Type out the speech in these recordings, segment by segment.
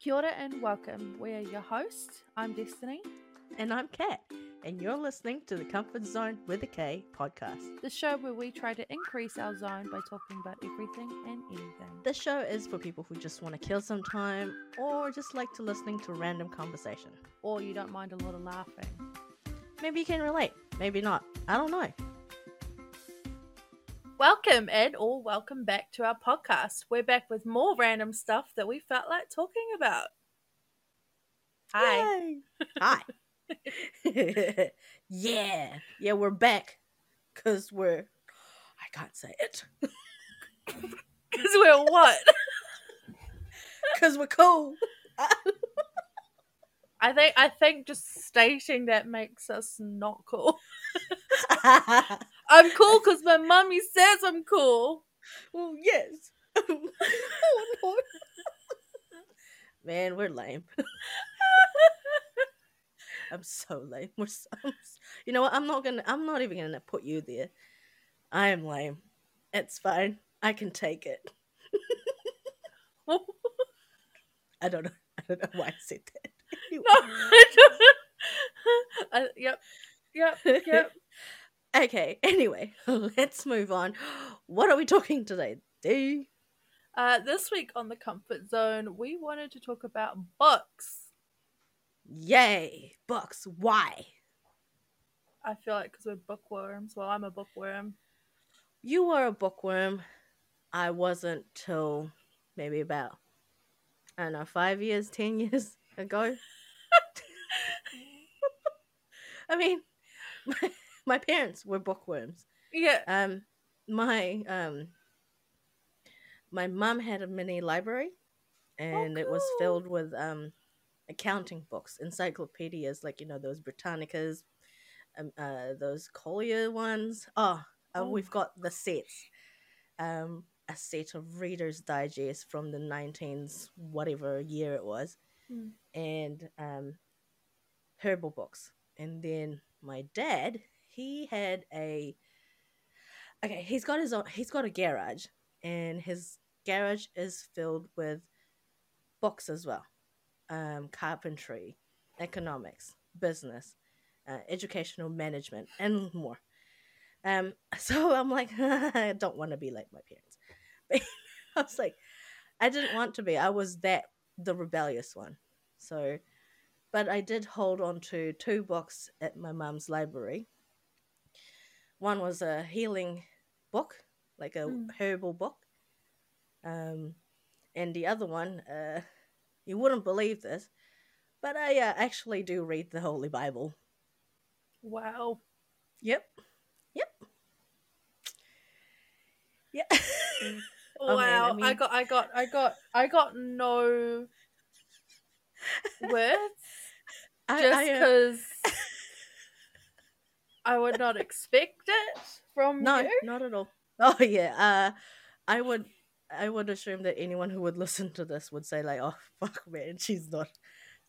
Kia ora and welcome. We're your hosts. I'm Destiny, And I'm Kat, and you're listening to the Comfort Zone with a K podcast. the show where we try to increase our zone by talking about everything and anything. This show is for people who just want to kill some time or just like to listening to random conversation. Or you don't mind a lot of laughing. Maybe you can relate, maybe not. I don't know. Welcome and or welcome back to our podcast. We're back with more random stuff that we felt like talking about. Hi. Hi. yeah. Yeah, we're back. Cause we're I can't say it. Because we're what? Cause we're cool. I think I think just stating that makes us not cool. I'm cool because my mummy says I'm cool. well, yes. oh no. Man, we're lame. I'm so lame. We're so, you know what? I'm not gonna. I'm not even gonna put you there. I am lame. It's fine. I can take it. I don't know. I don't know why I said that. No, I. Uh, yep, yep, yep. okay. Anyway, let's move on. What are we talking today? D. Uh, this week on the Comfort Zone, we wanted to talk about books. Yay, books. Why? I feel like because we're bookworms. Well, I'm a bookworm. You were a bookworm. I wasn't till maybe about I don't know five years, ten years ago. I mean, my, parents were bookworms. Yeah. Um, my um, my mum had a mini library, and it was filled with um, accounting books, encyclopedias, like you know those Britannicas, um, uh, those Collier ones. Oh, uh, Oh. we've got the sets. Um, a set of Reader's Digest from the 19s, whatever year it was, Hmm. and um, herbal books. And then my dad, he had a okay. He's got his own. He's got a garage, and his garage is filled with books as well, um, carpentry, economics, business, uh, educational management, and more. Um, so I'm like, I don't want to be like my parents. I was like, I didn't want to be. I was that the rebellious one. So, but I did hold on to two books at my mum's library. One was a healing book, like a Mm. herbal book. Um, and the other one, uh, you wouldn't believe this, but I uh, actually do read the Holy Bible. Wow. Yep. Yep. Yeah. wow. Oh, man, I I, got. I got. I got. I got no words I, just I, uh, because I would not expect it from no, you. not at all. Oh yeah. Uh, I would. I would assume that anyone who would listen to this would say like, "Oh fuck, man, she's not.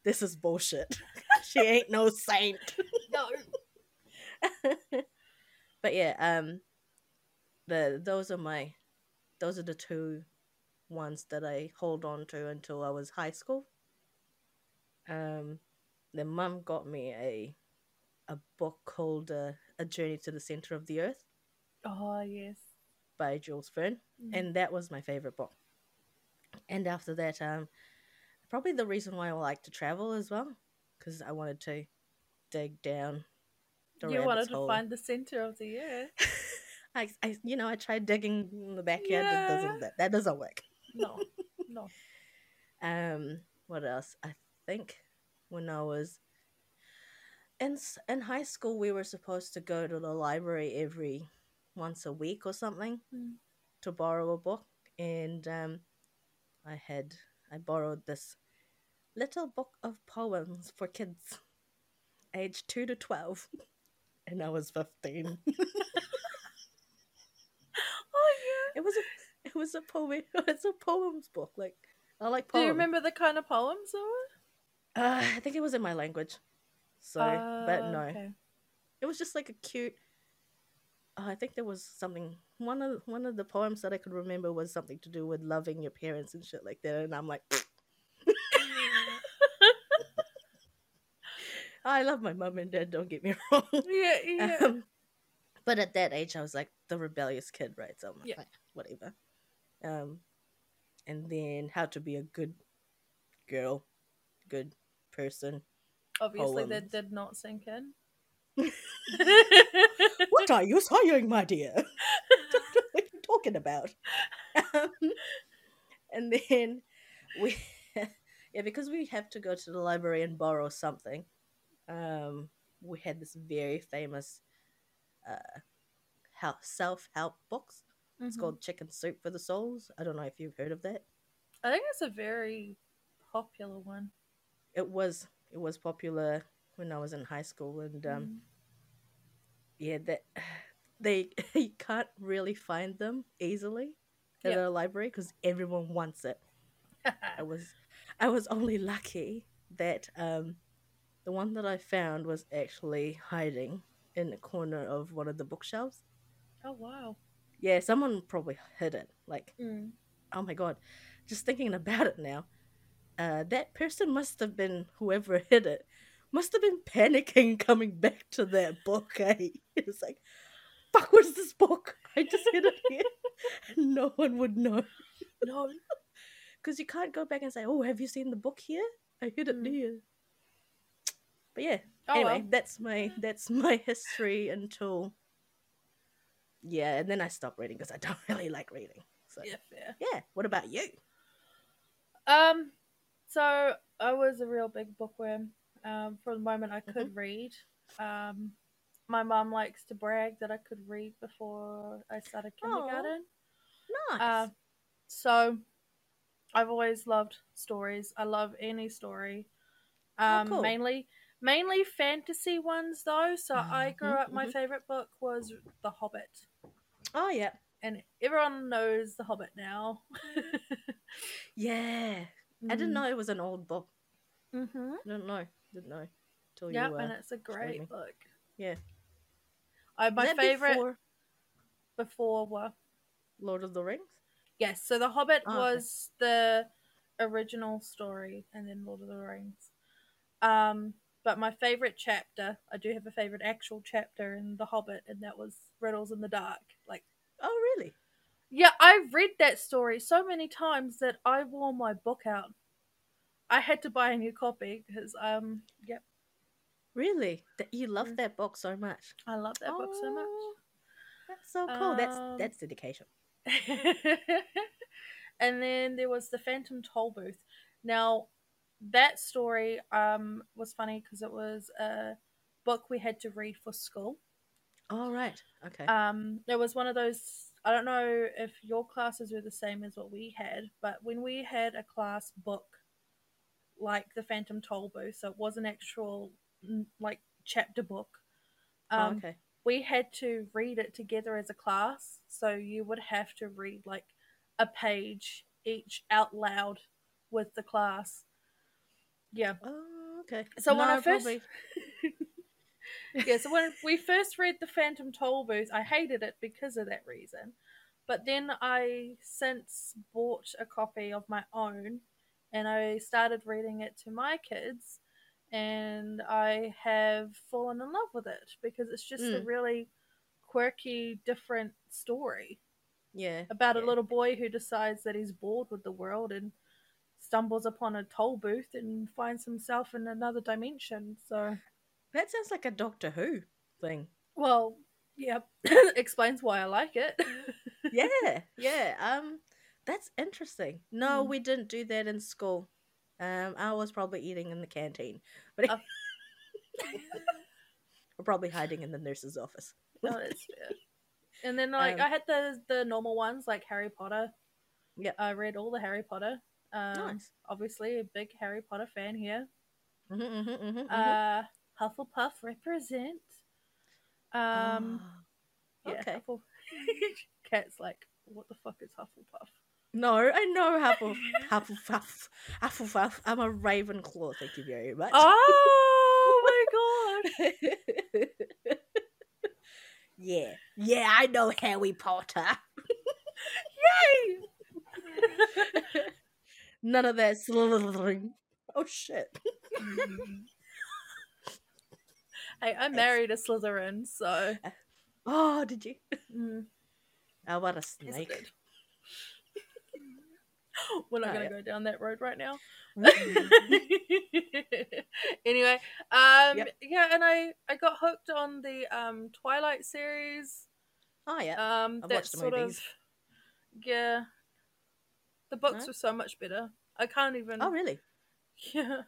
This is bullshit. she ain't no saint." No. but yeah, um, the those are my, those are the two ones that I hold on to until I was high school. Um, then mum got me a, a book called uh, "A Journey to the Center of the Earth" Oh yes. by Jules Verne, Mm. and that was my favorite book. And after that, um, probably the reason why I like to travel as well, because I wanted to dig down. the you wanted rabbit's to find the center of the earth. I, I, you know, I tried digging in the backyard. That Yeah. doesn't that, that doesn't work. No. No. Um, what else? I think when I was in in high school, we were supposed to go to the library every once a week or something Mm. to borrow a book, and um, I had I borrowed this little book of poems for kids, aged two to twelve, and I was fifteen. Oh yeah. It was a it was a poem. It's a poems book. Like I like poems. Do you remember the kind of poems were? Uh, I think it was in my language. So, but Uh, no, okay. it was just like a cute. Uh, I think there was something. One of one of the poems that I could remember was something to do with loving your parents and shit like that. And I'm like, I love my mom and dad. Don't get me wrong. yeah, yeah. Um, but at that age, I was like the rebellious kid, right? So I'm like, Yeah. "Fine, whatever. Um, and then how to be a good girl, good person. Obviously, woman. that did not sink in. What are you saying, my dear? what are you talking about? Um, and then we, yeah, because we have to go to the library and borrow something. Um, we had this very famous uh, self-help books. It's Mhm. called Chicken Soup for the Souls. I don't know if you've heard of that. I think it's a very popular one. It was it was popular when I was in high school, and um, Mm. yeah, that they you can't really find them easily at Yeah. a library because everyone wants it. I was I was only lucky that um, the one that I found was actually hiding in the corner of one of the bookshelves. oh wow. Yeah, someone probably hid it. Like, Mm. oh my god, just thinking about it now, uh, that person must have been whoever hid it. Must have been panicking coming back to that book. Eh? It was like, fuck, where's this book? I just hid it here. no one would know. No. Because you can't go back and say, "Oh, have you seen the book here? I hid it Mm. here." But yeah, Oh anyway, well. that's my that's my history until yeah, and then I stopped reading because I don't really like reading. So Yeah, yeah, what about you? Um, so I was a real big bookworm. Um, from the moment I Mm-hmm. could read. Um, my mum likes to brag that I could read before I started kindergarten. Nice. Uh, so I've always loved stories. I love any story. Um, cool. mainly mainly fantasy ones though. So I grew up my mhm. favorite book was The Hobbit. oh yeah, And everyone knows The Hobbit now. yeah. I didn't know it was an old book. Mm-hmm. I didn't know. Didn't know. Till Yep, you. Uh, and it's a great book. Yeah. I was my favorite before before what? Lord of the Rings. Yes, so The Hobbit Oh, okay. was the original story, and then Lord of the Rings. Um, but my favorite chapter, I do have a favorite actual chapter in The Hobbit, and that was Riddles in the Dark. Like, Oh really? Yeah, I've read that story so many times that I wore my book out. I had to buy a new copy because, um, yep, Really? That you love Mm. that book so much. I love that book so much. Oh, That's so cool. that's Um, that's dedication. and then there was the Phantom Tollbooth. Now, that story um, was funny because it was a book we had to read for school. All right. Okay. Um, it was one of those. I don't know if your classes were the same as what we had, but when we had a class book like the Phantom Tollbooth, so it was an actual like chapter book. Oh, Um, okay. we had to read it together as a class. So you would have to read like a page each out loud with the class. Yeah. Oh, okay. So when No, I first Yeah, so when we first read the Phantom Tollbooth, I hated it because of that reason. But then I since bought a copy of my own and I started reading it to my kids and I have fallen in love with it because it's just a Mm. really quirky, different story yeah. about a little boy who decides that he's bored with the world and stumbles upon a toll booth and finds himself in another dimension. So That sounds like a Doctor Who thing. Well, yeah, explains why I like it. Yeah, yeah. Um, that's interesting. No, Mm. we didn't do that in school. Um, I was probably eating in the canteen, but Oh. or probably hiding in the nurse's office. no, it's fair. And then like Um, I had the the normal ones like Harry Potter. Yeah, I read all the Harry Potter. Um, Nice. Obviously, a big Harry Potter fan here. Mm-hmm, mm-hmm, mm-hmm, Uh, Hufflepuff represent. Um, yeah, okay. Huffle- Kat's like, what the fuck is Hufflepuff? No, I know Hufflepuff. Hufflepuff. Hufflepuff. I'm a Ravenclaw. Thank you very much. Oh my god! yeah, yeah. I know Harry Potter. Yay! None of that slithering. Oh shit. Hey, I married a Slytherin, so Oh, did you? mm, Oh, what a snake. We're not Oh, gonna yeah. go down that road right now. Mm. anyway, um, Yep. yeah, and I I got hooked on the um Twilight series. oh yeah. Um, I've that watched the sort movies. of yeah. The books No? were so much better. I can't even. oh really? Yeah.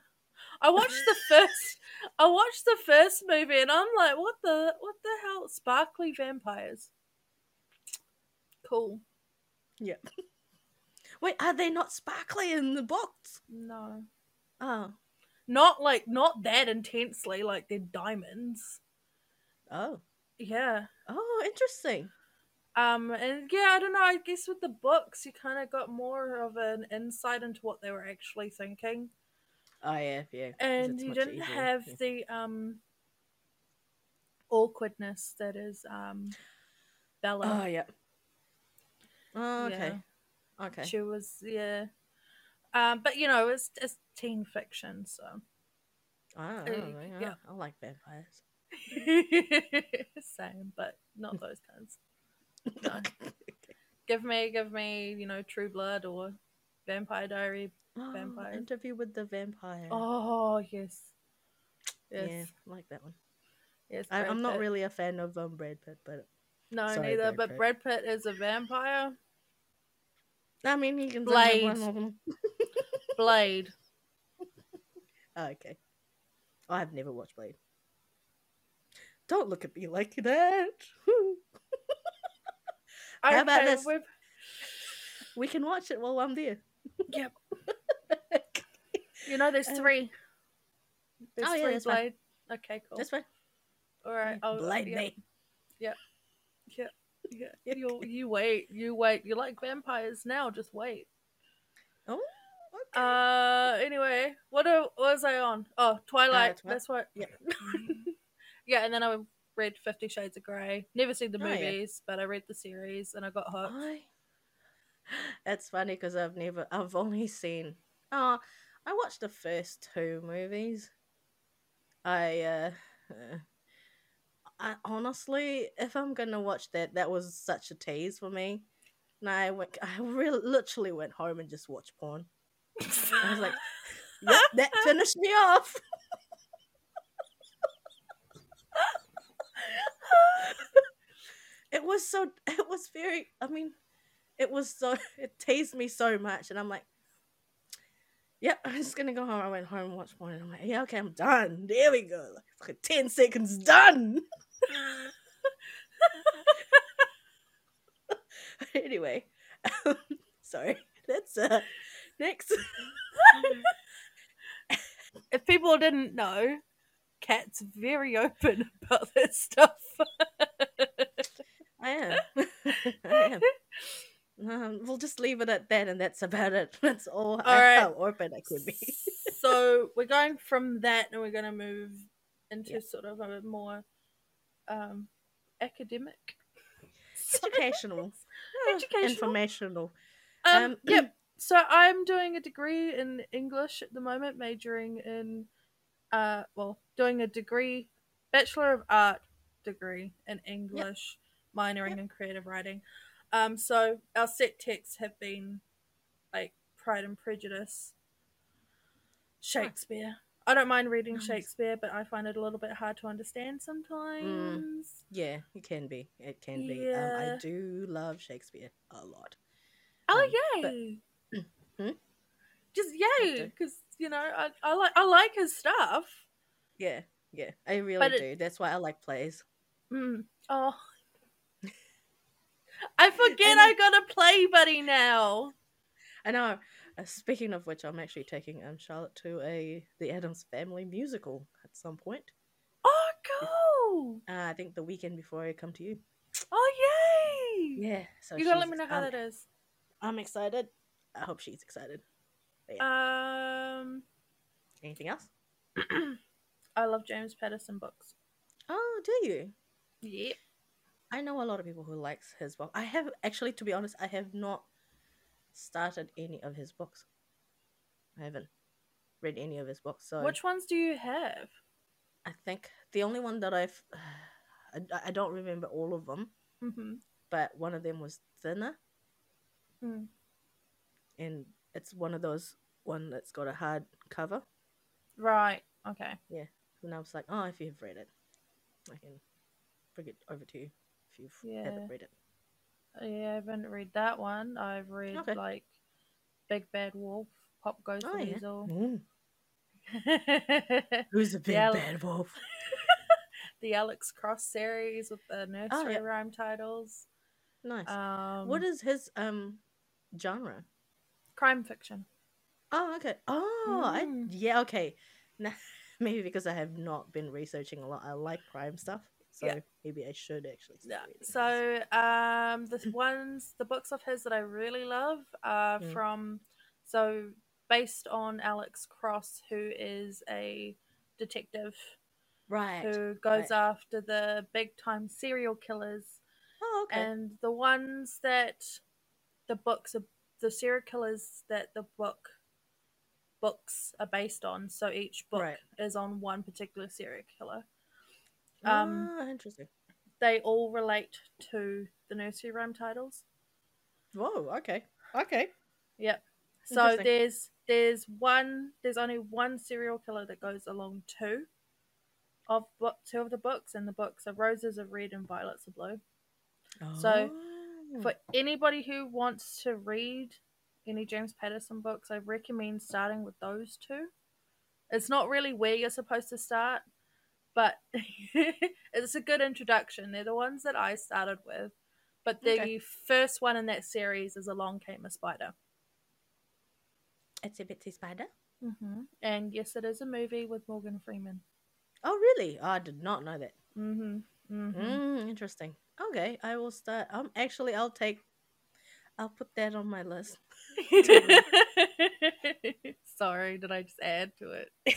I watched the first I watched the first movie and I'm like, what the what the hell? Sparkly vampires. Cool. Yeah. Wait, are they not sparkly in the box? No. Oh. Not like not that intensely, like they're diamonds. Oh. Yeah. Oh, interesting. Um and yeah, I don't know, I guess with the books you kinda got more of an insight into what they were actually thinking. Oh yeah, yeah. And you didn't easier, have yeah. the um awkwardness that is um Bella. Oh yeah. Oh, okay. Yeah. Okay. She was yeah. Um, but you know, it's it's teen fiction, so I don't Uh, know. man. yeah. I, I like vampires. same, but not those kinds. No. Give me, give me, you know, True Blood or Vampire Diary. Oh, Vampires. Interview with the vampire. Oh yes, yes, Yeah, I like that one. yes. I, I'm not really a fan of um, Brad Pitt, but no sorry, neither. Brad but Pitt. Brad Pitt is a vampire. I mean, he can Blade. One of them. Blade. Oh, okay. I've never watched Blade. Don't look at me like that. How about this? we've- we can watch it while I'm there. Yep. You know, there's Um, three. There's oh, yeah, three that's fine. Okay, cool. That's fine. All right. I'll, Blade yeah, me. Yeah. Yeah. Yeah. You you wait. You wait. You like vampires now? Just wait. Oh, okay. Uh. Anyway, what, what was I on? Oh, Twilight. Twi- That's what. Yep. yeah, and then I read Fifty Shades of Grey. Never seen the Oh, yeah. movies, but I read the series and I got hooked. I. That's funny because I've never. I've only seen. Oh, I watched the first two movies. I. uh uh, I honestly, if I'm gonna watch that, that was such a tease for me. And I went. I really, literally went home and just watched porn. I was like, yep, that finished me off. it was so it was very i mean it was so it teased me so much and i'm like yep i'm just gonna go home. I went home and watched porn and i'm like yeah okay i'm done. There we go. Like, like 10 seconds done. Anyway um, sorry. That's uh next. If people didn't know, Kat's very open about this stuff. i am. I am um, we'll just leave it at that and that's about it that's all, All right. how open i could be so we're going from that and we're going to move into Yeah. sort of a more um, academic educational Educational. informational Um, Um, yep. So I'm doing a degree in English at the moment, majoring in, uh, well, doing a degree, Bachelor of Art degree in English, minoring in creative writing. Um, so our set texts have been like Pride and Prejudice, Shakespeare. I don't mind reading Nice. Shakespeare, but I find it a little bit hard to understand sometimes. Yeah, it can be. It can be. Um, I do love Shakespeare a lot. Oh Um, but- yay! Hmm? Just yay, because you know I, I like I like his stuff. Yeah, yeah, I really it- do. That's why I like plays. Mm. Oh, I forget And- I got a play buddy now. I know. Uh, speaking of which, I'm actually taking um Charlotte to a the Addams Family musical at some point. Oh, cool! Uh, I think the weekend before I come to you. Oh, yay! Yeah, so you gotta let me know how I'm, that is. I'm excited. I hope she's excited. Um, Anything else? I love James Patterson books. Oh, do you? Yep. I know a lot of people who likes his book. I have actually, to be honest, I have not started any of his books. I haven't read any of his books. So Which ones do you have? I think the only one that I've I, I don't remember all of them, Mm-hmm. but one of them was thinner, Mm. and it's one of those one that's got a hard cover. Right. Okay. Yeah. And I was like, oh, if you've read it, I can bring it over to you if you Yeah. haven't read it. Yeah, I haven't read that one. I've read Okay. like Big Bad Wolf, Pop Goes Oh, the yeah. Weasel. Mm. Who's a big Yeah. bad wolf? the Alex Cross series with the nursery yeah. rhyme titles. Nice. Um, what is his um genre? crime fiction? Oh, okay. Oh, I Mm. yeah, okay. Nah, maybe because I have not been researching a lot. I like crime stuff, so Yeah. maybe I should actually. start Yeah. So um, the ones, the books of his that I really love are Mm. from, so based on Alex Cross, who is a detective right. who goes right. after the big time serial killers, Oh, okay. and the ones that the books are the serial killers that the book books are based on. So each book Right. is on one particular serial killer. Um, ah, interesting. They all relate to the nursery rhyme titles. Whoa. Okay. Okay. Yep. So there's there's one there's only one serial killer that goes along two of book two of the books, and the books are Roses are Red and Violets are Blue. So, Oh. For anybody who wants to read any James Patterson books, I recommend starting with those two. It's not really where you're supposed to start, but it's a good introduction. They're the ones that I started with. But the Okay. first one in that series is Along Came a Spider. It's a bitsy spider. Mm-hmm. And yes, it is a movie with Morgan Freeman. Oh, really? Oh, I did not know that. Mm-hmm. Mm-hmm. Mm, interesting. Okay, I will start. Um, actually, I'll take. I'll put that on my list. Sorry, did I just add to it?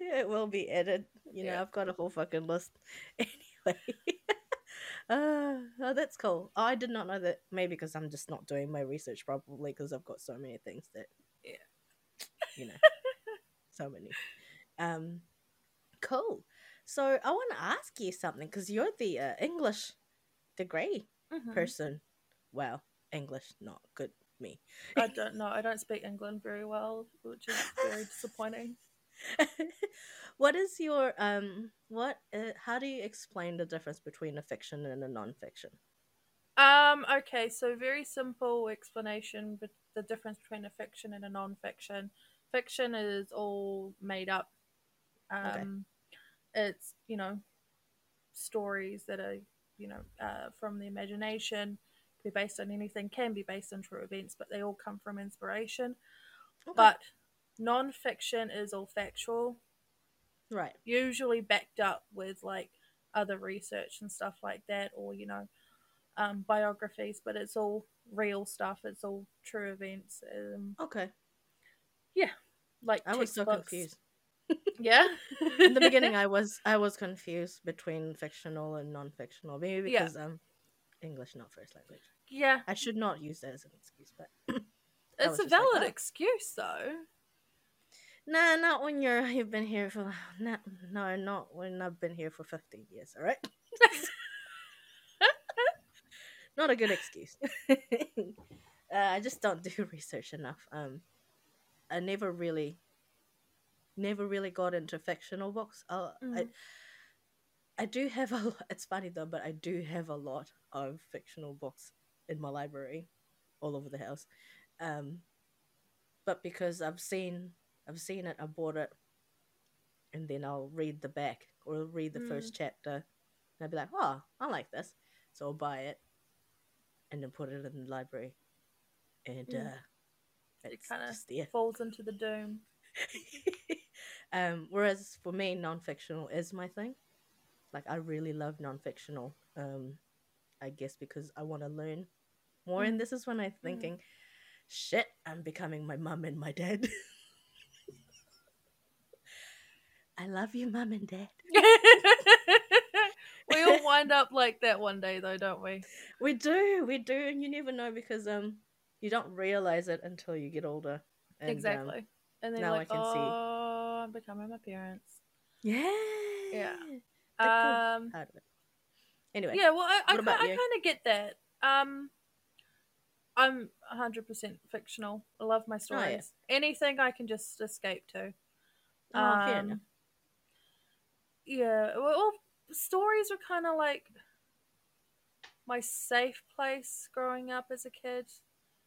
it will be edited. You know, Yeah. I've got a whole fucking list. Anyway. uh, oh, that's cool. Oh, I did not know that. Maybe because I'm just not doing my research properly because I've got so many things that. Yeah. You know, so many. Um, cool. So I want to ask you something because you're the uh, English degree Mhm. person. Well, English, not good. Me. I don't know. I don't speak England very well, which is very disappointing. what is your um? What? Uh, how do you explain the difference between a fiction and a non-fiction? Um. Okay. So very simple explanation, but the difference between a fiction and a non-fiction. Fiction is all made up. Um, it's you know, stories that are you know uh, from the imagination. Be based on anything. Can be based on true events, but they all come from inspiration. Okay. But non-fiction is all factual. right. usually backed up with like other research and stuff like that or you know um, biographies but it's all real stuff it's all true events um, Okay. Yeah. Like I was so textbooks. confused. yeah In the beginning, I was I was confused between fictional and non-fictional. Maybe Yeah. because um, English not first language. yeah I should not use that as an excuse, but it's a just like, valid oh. excuse though nah, not when you're you've been here for not no, not when I've been here for fifteen years. All right. not a good excuse. uh, I just don't do research enough. Um, I never really, never really got into fictional books. Uh, I, Mm. I do have a. It's funny though, but I do have a lot of fictional books in my library, all over the house. Um, but because I've seen, I've seen it, I bought it, and then I'll read the back or read the Mm. first chapter, and I'll be like, "Oh, I like this," so I'll buy it, and then put it in the library, and Mm. uh, It kinda falls into the doom um, whereas for me, non-fictional is my thing. Like I really love non-fictional. Um, I guess because I want to learn more, and Mm. this is when I'm thinking, shit, I'm becoming my mum and my dad. I love you, mum and dad. we all wind up like that one day though don't we We do, we do, and you never know because um, you don't realize it until you get older. And, um, exactly and then Now I like, can see. oh, I'm becoming my parents. Yeah. Yeah. Um, it. Anyway. yeah, well, I, I, I kind of get that. Um, I'm 100% fictional. I love my Oh, stories. Anything I can just escape to. Oh, Um. Yeah, well, stories were kind of like my safe place growing up as a kid.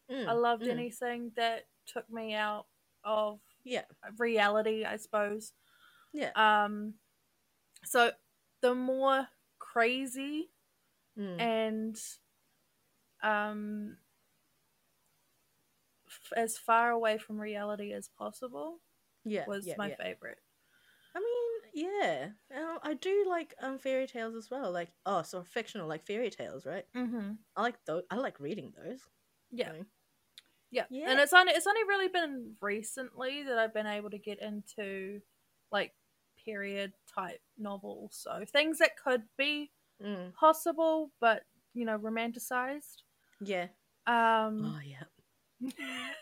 Mm, I loved mm, anything that took me out of Yeah. reality, I suppose. Yeah. Um, so the more crazy Mm, and um, f- as far away from reality as possible yeah. was yeah, my yeah. favorite. I mean, yeah. Um, I do like um fairy tales as well. Like, oh, so fictional, like fairy tales, right? Mm-hmm. I like those. I like reading those. Yeah. so- Yeah. Yeah. And it's only it's only really been recently that I've been able to get into like period type novels. So things that could be Mm, possible but, you know, romanticized. yeah. Um Oh, yeah.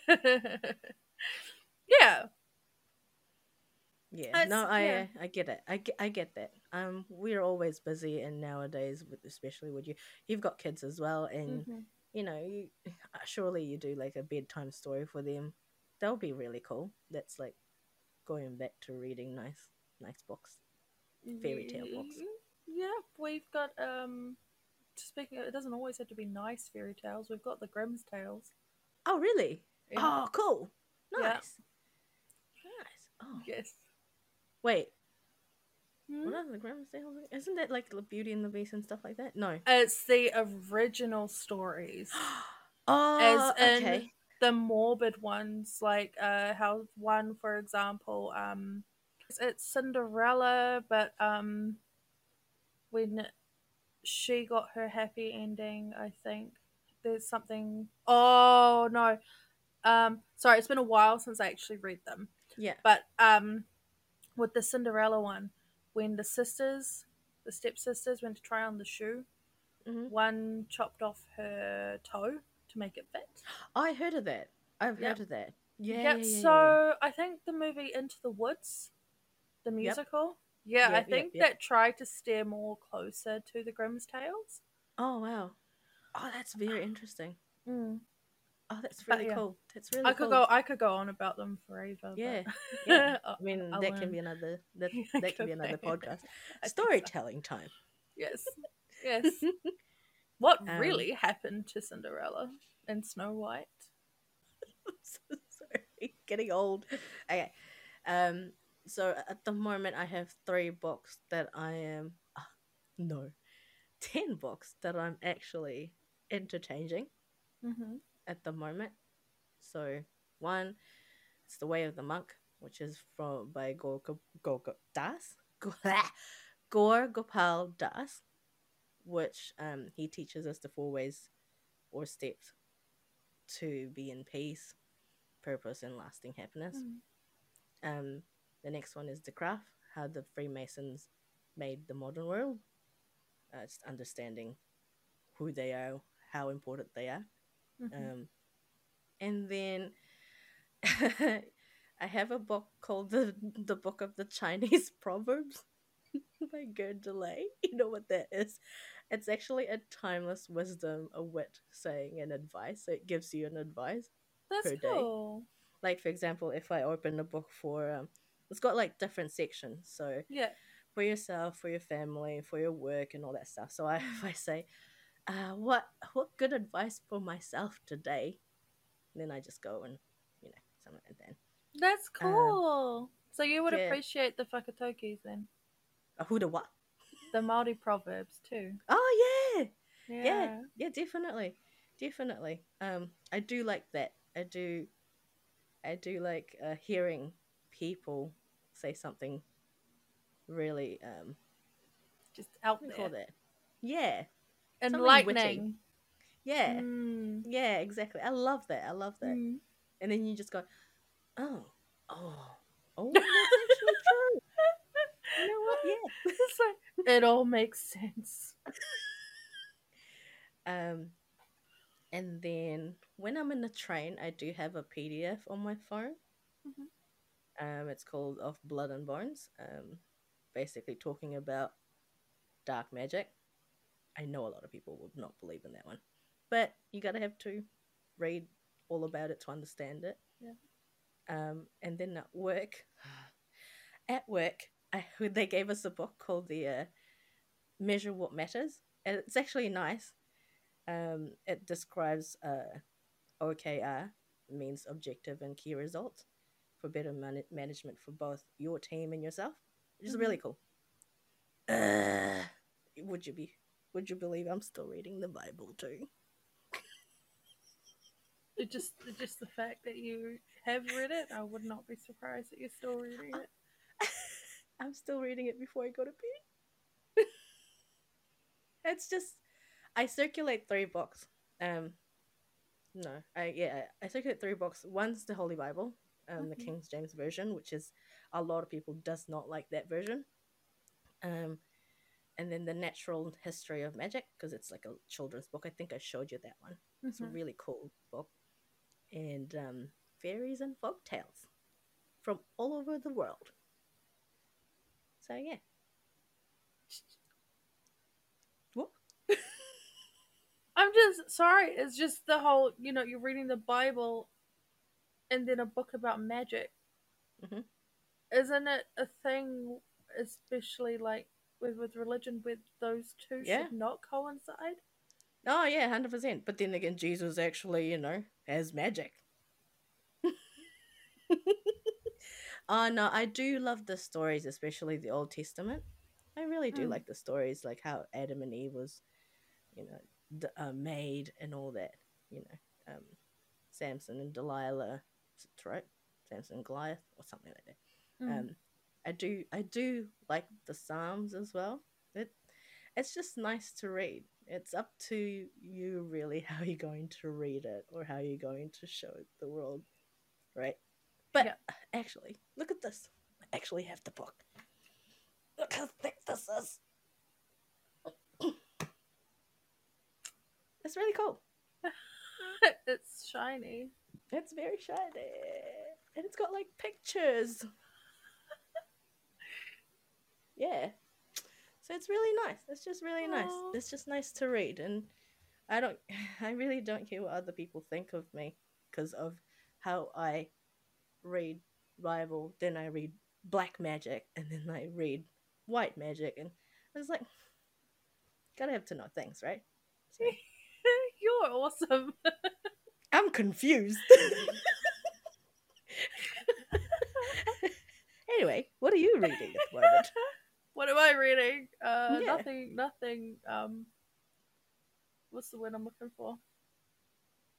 Yeah. Yeah. No, I yeah. I get it. I get, I get that. Um, we're always busy, and nowadays, especially with you, you've got kids as well, and Mhm. you know, you surely you do like a bedtime story for them. That'll be really cool. That's like going back to reading nice, nice books. Fairy tale books. Yeah, we've got um speaking of, it doesn't always have to be nice fairy tales. We've got the Grimm's tales. Oh, really? Yeah. Oh, cool. Yeah. Nice. Nice. Oh, Yes. Wait. Hmm? What are the Grimm's tales? Isn't it like the Beauty and the Beast and stuff like that? No. It's the original stories. oh, As in okay. the morbid ones, like uh how one, for example, um it's- it's Cinderella, but um when she got her happy ending, I think there's something oh no. Um sorry, it's been a while since I actually read them. Yeah. But um with the Cinderella one, when the sisters the stepsisters went to try on the shoe, hmm one chopped off her toe to make it fit. I heard of that. I've Yep. heard of that. Yeah. Yep, yeah, yeah, yeah. so I think the movie Into the Woods, the musical, yeah, I Yep, yep, think yep. that tried to steer more closer to the Grimm's tales. Oh wow. Oh, that's very interesting. Mm. Oh, that's really yeah. cool. That's really I could cool. go, I could go on about them forever. Yeah, yeah. I- mean, I'll that can be another that that can be another podcast. Think so. Storytelling time. Yes, yes. what Um, really happened to Cinderella and Snow White? I'm so sorry. Getting old. Okay. Um. So at the moment, I have three books that I am. ah, no, ten books that I'm actually interchanging Mm-hmm. At the moment. So one, it's The Way of the Monk, which is from by Gaur Go- Go- Go- Das Gaur Gopal Das, which um he teaches us the four ways or steps to be in peace, purpose, and lasting happiness. Um, the next one is The Craft, how the Freemasons made the modern world. Uh, it's understanding who they are, how important they are. Mm-hmm. Um, and then I have a book called the the Book of the Chinese Proverbs by Delay. You know what that is? It's actually a timeless wisdom, a wit, saying, and advice. So it gives you an advice. That's per day. cool. Like for example, if I open a book for, um, it's got like different sections. So Yeah. for yourself, for your family, for your work, and all that stuff. So I, if I say, uh, "What what good advice for myself today?" then I just go and you know something like that. That's cool. so you would yeah. appreciate the whakataukīs then? Uh, who the what? The Māori proverbs too. Oh yeah, Yeah. yeah, yeah, definitely, definitely. Um, I do like that. I do, I do like uh, hearing people say something really um, Just out there. call that? Yeah, Enlightening. yeah, Mm. yeah, exactly. I love that. I love that. Mm. and then you just go, oh, oh, oh, that's actually true. You know what? Yeah. Like, it all makes sense. Um, and then when I'm in the train, I do have a PDF on my phone. Mhm. Um, it's called Of Blood and Bones. Um, basically talking about dark magic. I know a lot of people would not believe in that one, but you gotta have to read all about it to understand it. Yeah. Um, and then at work, at work, I, they gave us a book called the uh, Measure What Matters, and it's actually nice. Um, it describes uh, OKR means objective and key results for better man- management for both your team and yourself, which is really cool. Uh, would you be? Would you believe I'm still reading the Bible too? It just just the fact that you have read it, I would not be surprised that you're still reading it. I'm still reading it before I go to bed. it's just I circulate three books. Um no, I yeah, I circulate three books. One's the Holy Bible, um, the Mhm. King James version, which is a lot of people does not like that version. Um, and then the Natural History of Magic because it's like a children's book. I think I showed you that one. It's a Mhm. really cool book, and um, fairies and folk tales from all over the world. So yeah. Whoop. I'm just sorry. It's just the whole, you know, you're reading the Bible, and then a book about magic. Mhm. Isn't it a thing, especially like with with religion, where those two Yeah. should not coincide? Oh yeah, hundred percent. But then again, Jesus actually, you know, has magic. oh no, I do love the stories, especially the Old Testament. I really do Mm. like the stories, like how Adam and Eve was, you know, d- uh, made and all that. You know, um, Samson and Delilah, right? Samson and Goliath, or something like that. Mm. Um, I do I do like the Psalms as well. It it's just nice to read. It's up to you really how you're going to read it or how you're going to show it the world, right? But Yeah. actually, look at this. I actually have the book. Look how thick this is. it's really cool. it's shiny. It's very shiny. And it's got like pictures. Yeah. So it's really nice. It's just really nice. It's just nice to read. And I don't, I really don't care what other people think of me because of how I read Bible, then I read black magic, and then I read white magic. And it's like, gotta have to know things, right? So, You're awesome. I'm confused. anyway, what are you reading at the moment? What am I reading? Uh, Yeah. nothing. Nothing. Um, what's the word I'm looking for?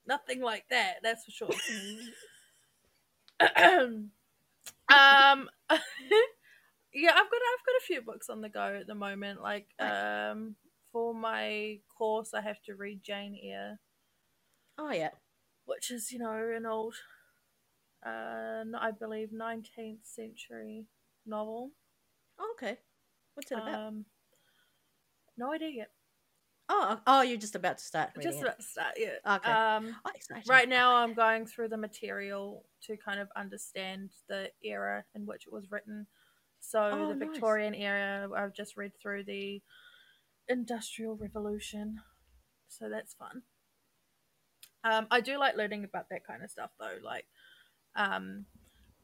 Nothing like that. That's for sure. um, yeah, I've got I've got a few books on the go at the moment. Like, um, for my course, I have to read Jane Eyre, Oh yeah. which is you know an old, uh, I believe nineteenth century novel. Oh, okay. What's it about? Um, no idea yet. oh, oh, you're just about to start Just it. about to start. Yeah. Okay. Um, Oh, right now I'm going through the material to kind of understand the era in which it was written. So Oh, the nice. Victorian era, I've just read through the Industrial Revolution, so that's fun. Um, I do like learning about that kind of stuff though. Like, um,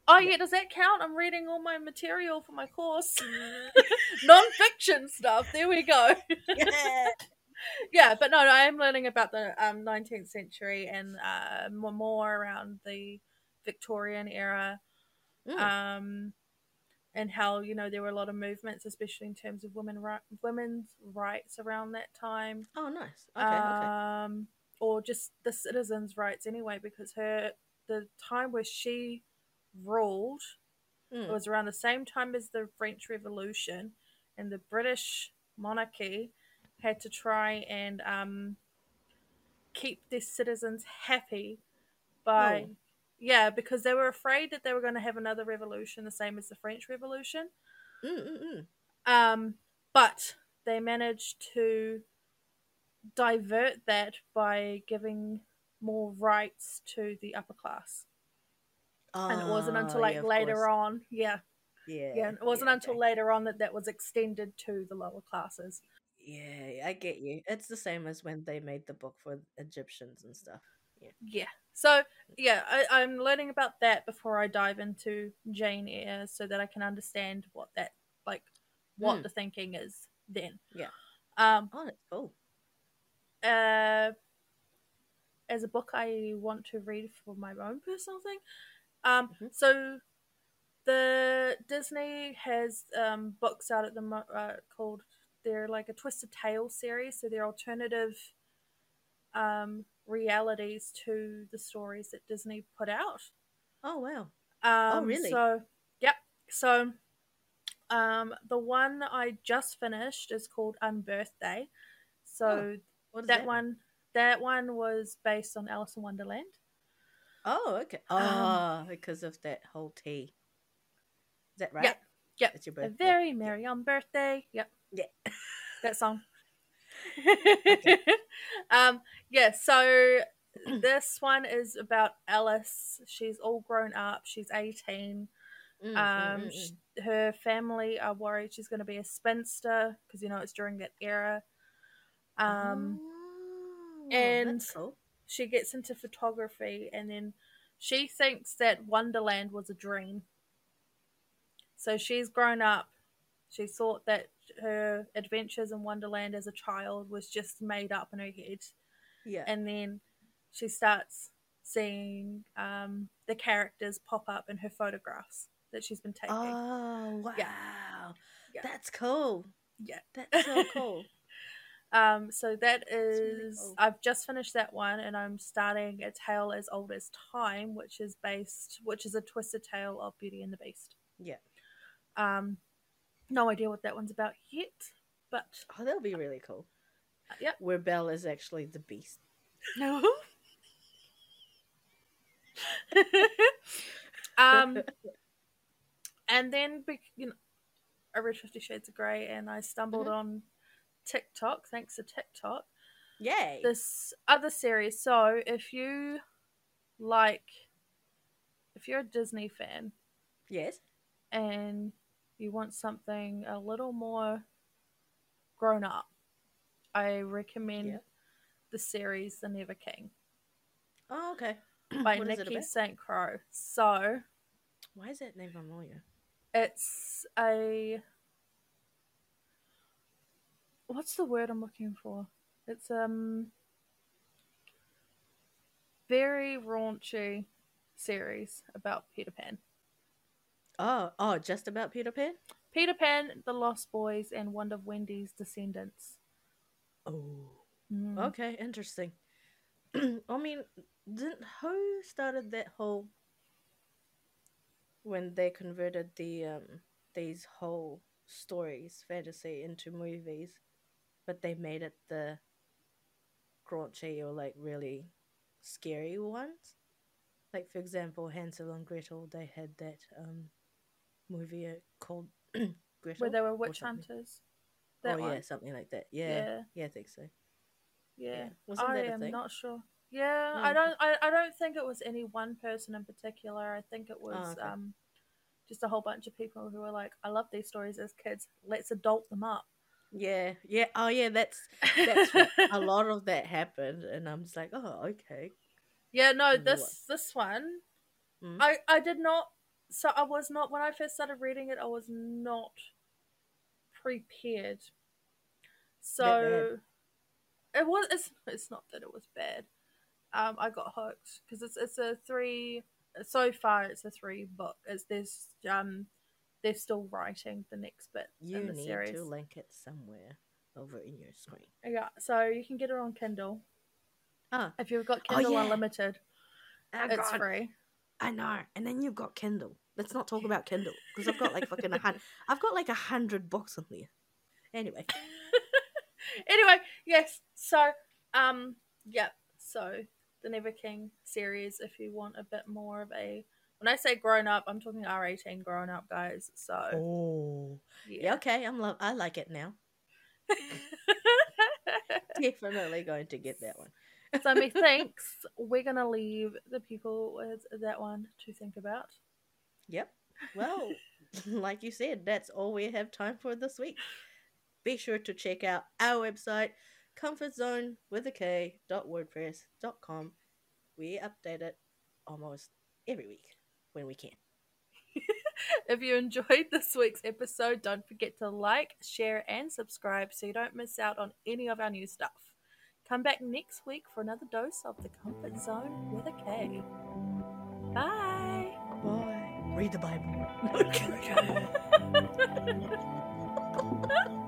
oh yeah, does that count? I'm reading all my material for my course, non-fiction stuff. There we go. Yeah. yeah, but no, no, I am learning about the um, 19th century and uh, more, around the Victorian era, Mm. um, and how you know there were a lot of movements, especially in terms of women right, women's rights around that time, oh, nice. Okay. okay. um, or just the citizens' rights anyway, because her the time where she ruled Mm. it was around the same time as the French Revolution, and the British monarchy had to try and um, keep their citizens happy by, Oh. yeah, because they were afraid that they were going to have another revolution the same as the French Revolution. Mm, mm, mm. Um, but they managed to divert that by giving more rights to the upper class. And it wasn't until Oh, like yeah, later course. on, yeah, Yeah. yeah, it wasn't yeah, until okay. later on that that was extended to the lower classes. Yeah, I get you. It's the same as when they made the book for Egyptians and stuff. Yeah. So yeah, I, I'm learning about that before I dive into Jane Eyre, so that I can understand what that like, what Mm. the thinking is then. Yeah. Um. Oh, that's cool. Uh. As a book, I want to read for my own personal thing. Um. Mhm. So, the Disney has um books out at the mo- uh, called they're like a Twisted Tale series, so they're alternative um realities to the stories that Disney put out. Oh wow. Um, really? So, yep. So, um, the one I just finished is called Unbirthday. So What is that, one, that one was based on Alice in Wonderland. Oh, okay. Um, Oh, because of that whole tea. Is that right? Yeah. yep. It's your birthday. A very merry unbirthday. Yep, Yeah. that song. um, yeah. So this one is about Alice. She's all grown up. She's eighteen. Mm, mm, Um, mm, sh mm. her family are worried she's going to be a spinster because you know it's during that era. Um, Oh, and- cool. She gets into photography, and then she thinks that Wonderland was a dream. So she's grown up. She thought that her adventures in Wonderland as a child was just made up in her head, Yeah. and then she starts seeing um, the characters pop up in her photographs that she's been taking. oh wow. Yeah. That's cool. Yeah. That's so cool. Um, so That's really cool. I've just finished that one, and I'm starting a tale as old as time, which is based, which is a twisted tale of Beauty and the Beast. yeah. Um, no idea what that one's about yet, but Oh, that'll be really cool. uh, yep. Where Belle is actually the beast. No. um, and then you know, I read Fifty Shades of Grey, and I stumbled Mhm. on TikTok. Thanks to TikTok. Yay. this other series. So if you like, if you're a Disney fan yes. and you want something a little more grown up, I recommend Yeah. the series The Never King Oh, okay. by What is it Nikki? St. Crowe. So Why is that name familiar? it's a what's the word I'm looking for? It's um very raunchy series about Peter Pan. Oh, oh, just about Peter Pan? Peter Pan, The Lost Boys, and one of Wendy's descendants. Oh. Mm. Okay, interesting. I mean, didn't who started that whole when they converted the um these whole stories, fantasy, into movies, but they made it the raunchy or like really scary ones. Like for example, Hansel and Gretel, they had that um movie uh, called Gretel. Where they were witch hunters. That oh one. yeah, something like that. Yeah, Yeah. yeah, I think so. Yeah. Wasn't I that a am not sure. Yeah, I Mm. don't I, I don't think it was any one person in particular. I think it was Oh, okay. um just a whole bunch of people who were like, I love these stories as kids. Let's adult them up. Yeah, yeah. Oh, yeah. That's that's a lot of that happened, and I'm just like, oh, okay. Yeah, no, this this one Mm. I I did not so I was not when I first started reading it I was not prepared. So it was it's, it's not that it was bad. Um I got hooked because it's it's a three so far it's a three book. It's there's um they're still writing the next bit You in the need series. to link it somewhere over in your screen. Yeah, so you can get it on Kindle. Ah, If you've got Oh, Kindle yeah. Unlimited, oh it's God, free. I know. And then you've got Kindle. Let's not talk about Kindle because I've got like fucking a hundred. I've got like a hundred books on there. Anyway, anyway, yes. So, um, yep. So the Never King series, if you want a bit more of a, when I say grown up, I'm talking R18 grown up guys. So oh, yeah, yeah. okay. I'm love. I like it now. Definitely going to get that one. So methinks we're gonna leave the people with that one to think about. Yep. Well, like you said, that's all we have time for this week. Be sure to check out our website, comfortzone with a K dot wordpress dot com. We update it almost every week when we can. If you enjoyed this week's episode, don't forget to like, share, and subscribe so you don't miss out on any of our new stuff. Come back next week for another dose of the Comfort Zone with a K. Bye. Bye. Read the Bible. Moonlight,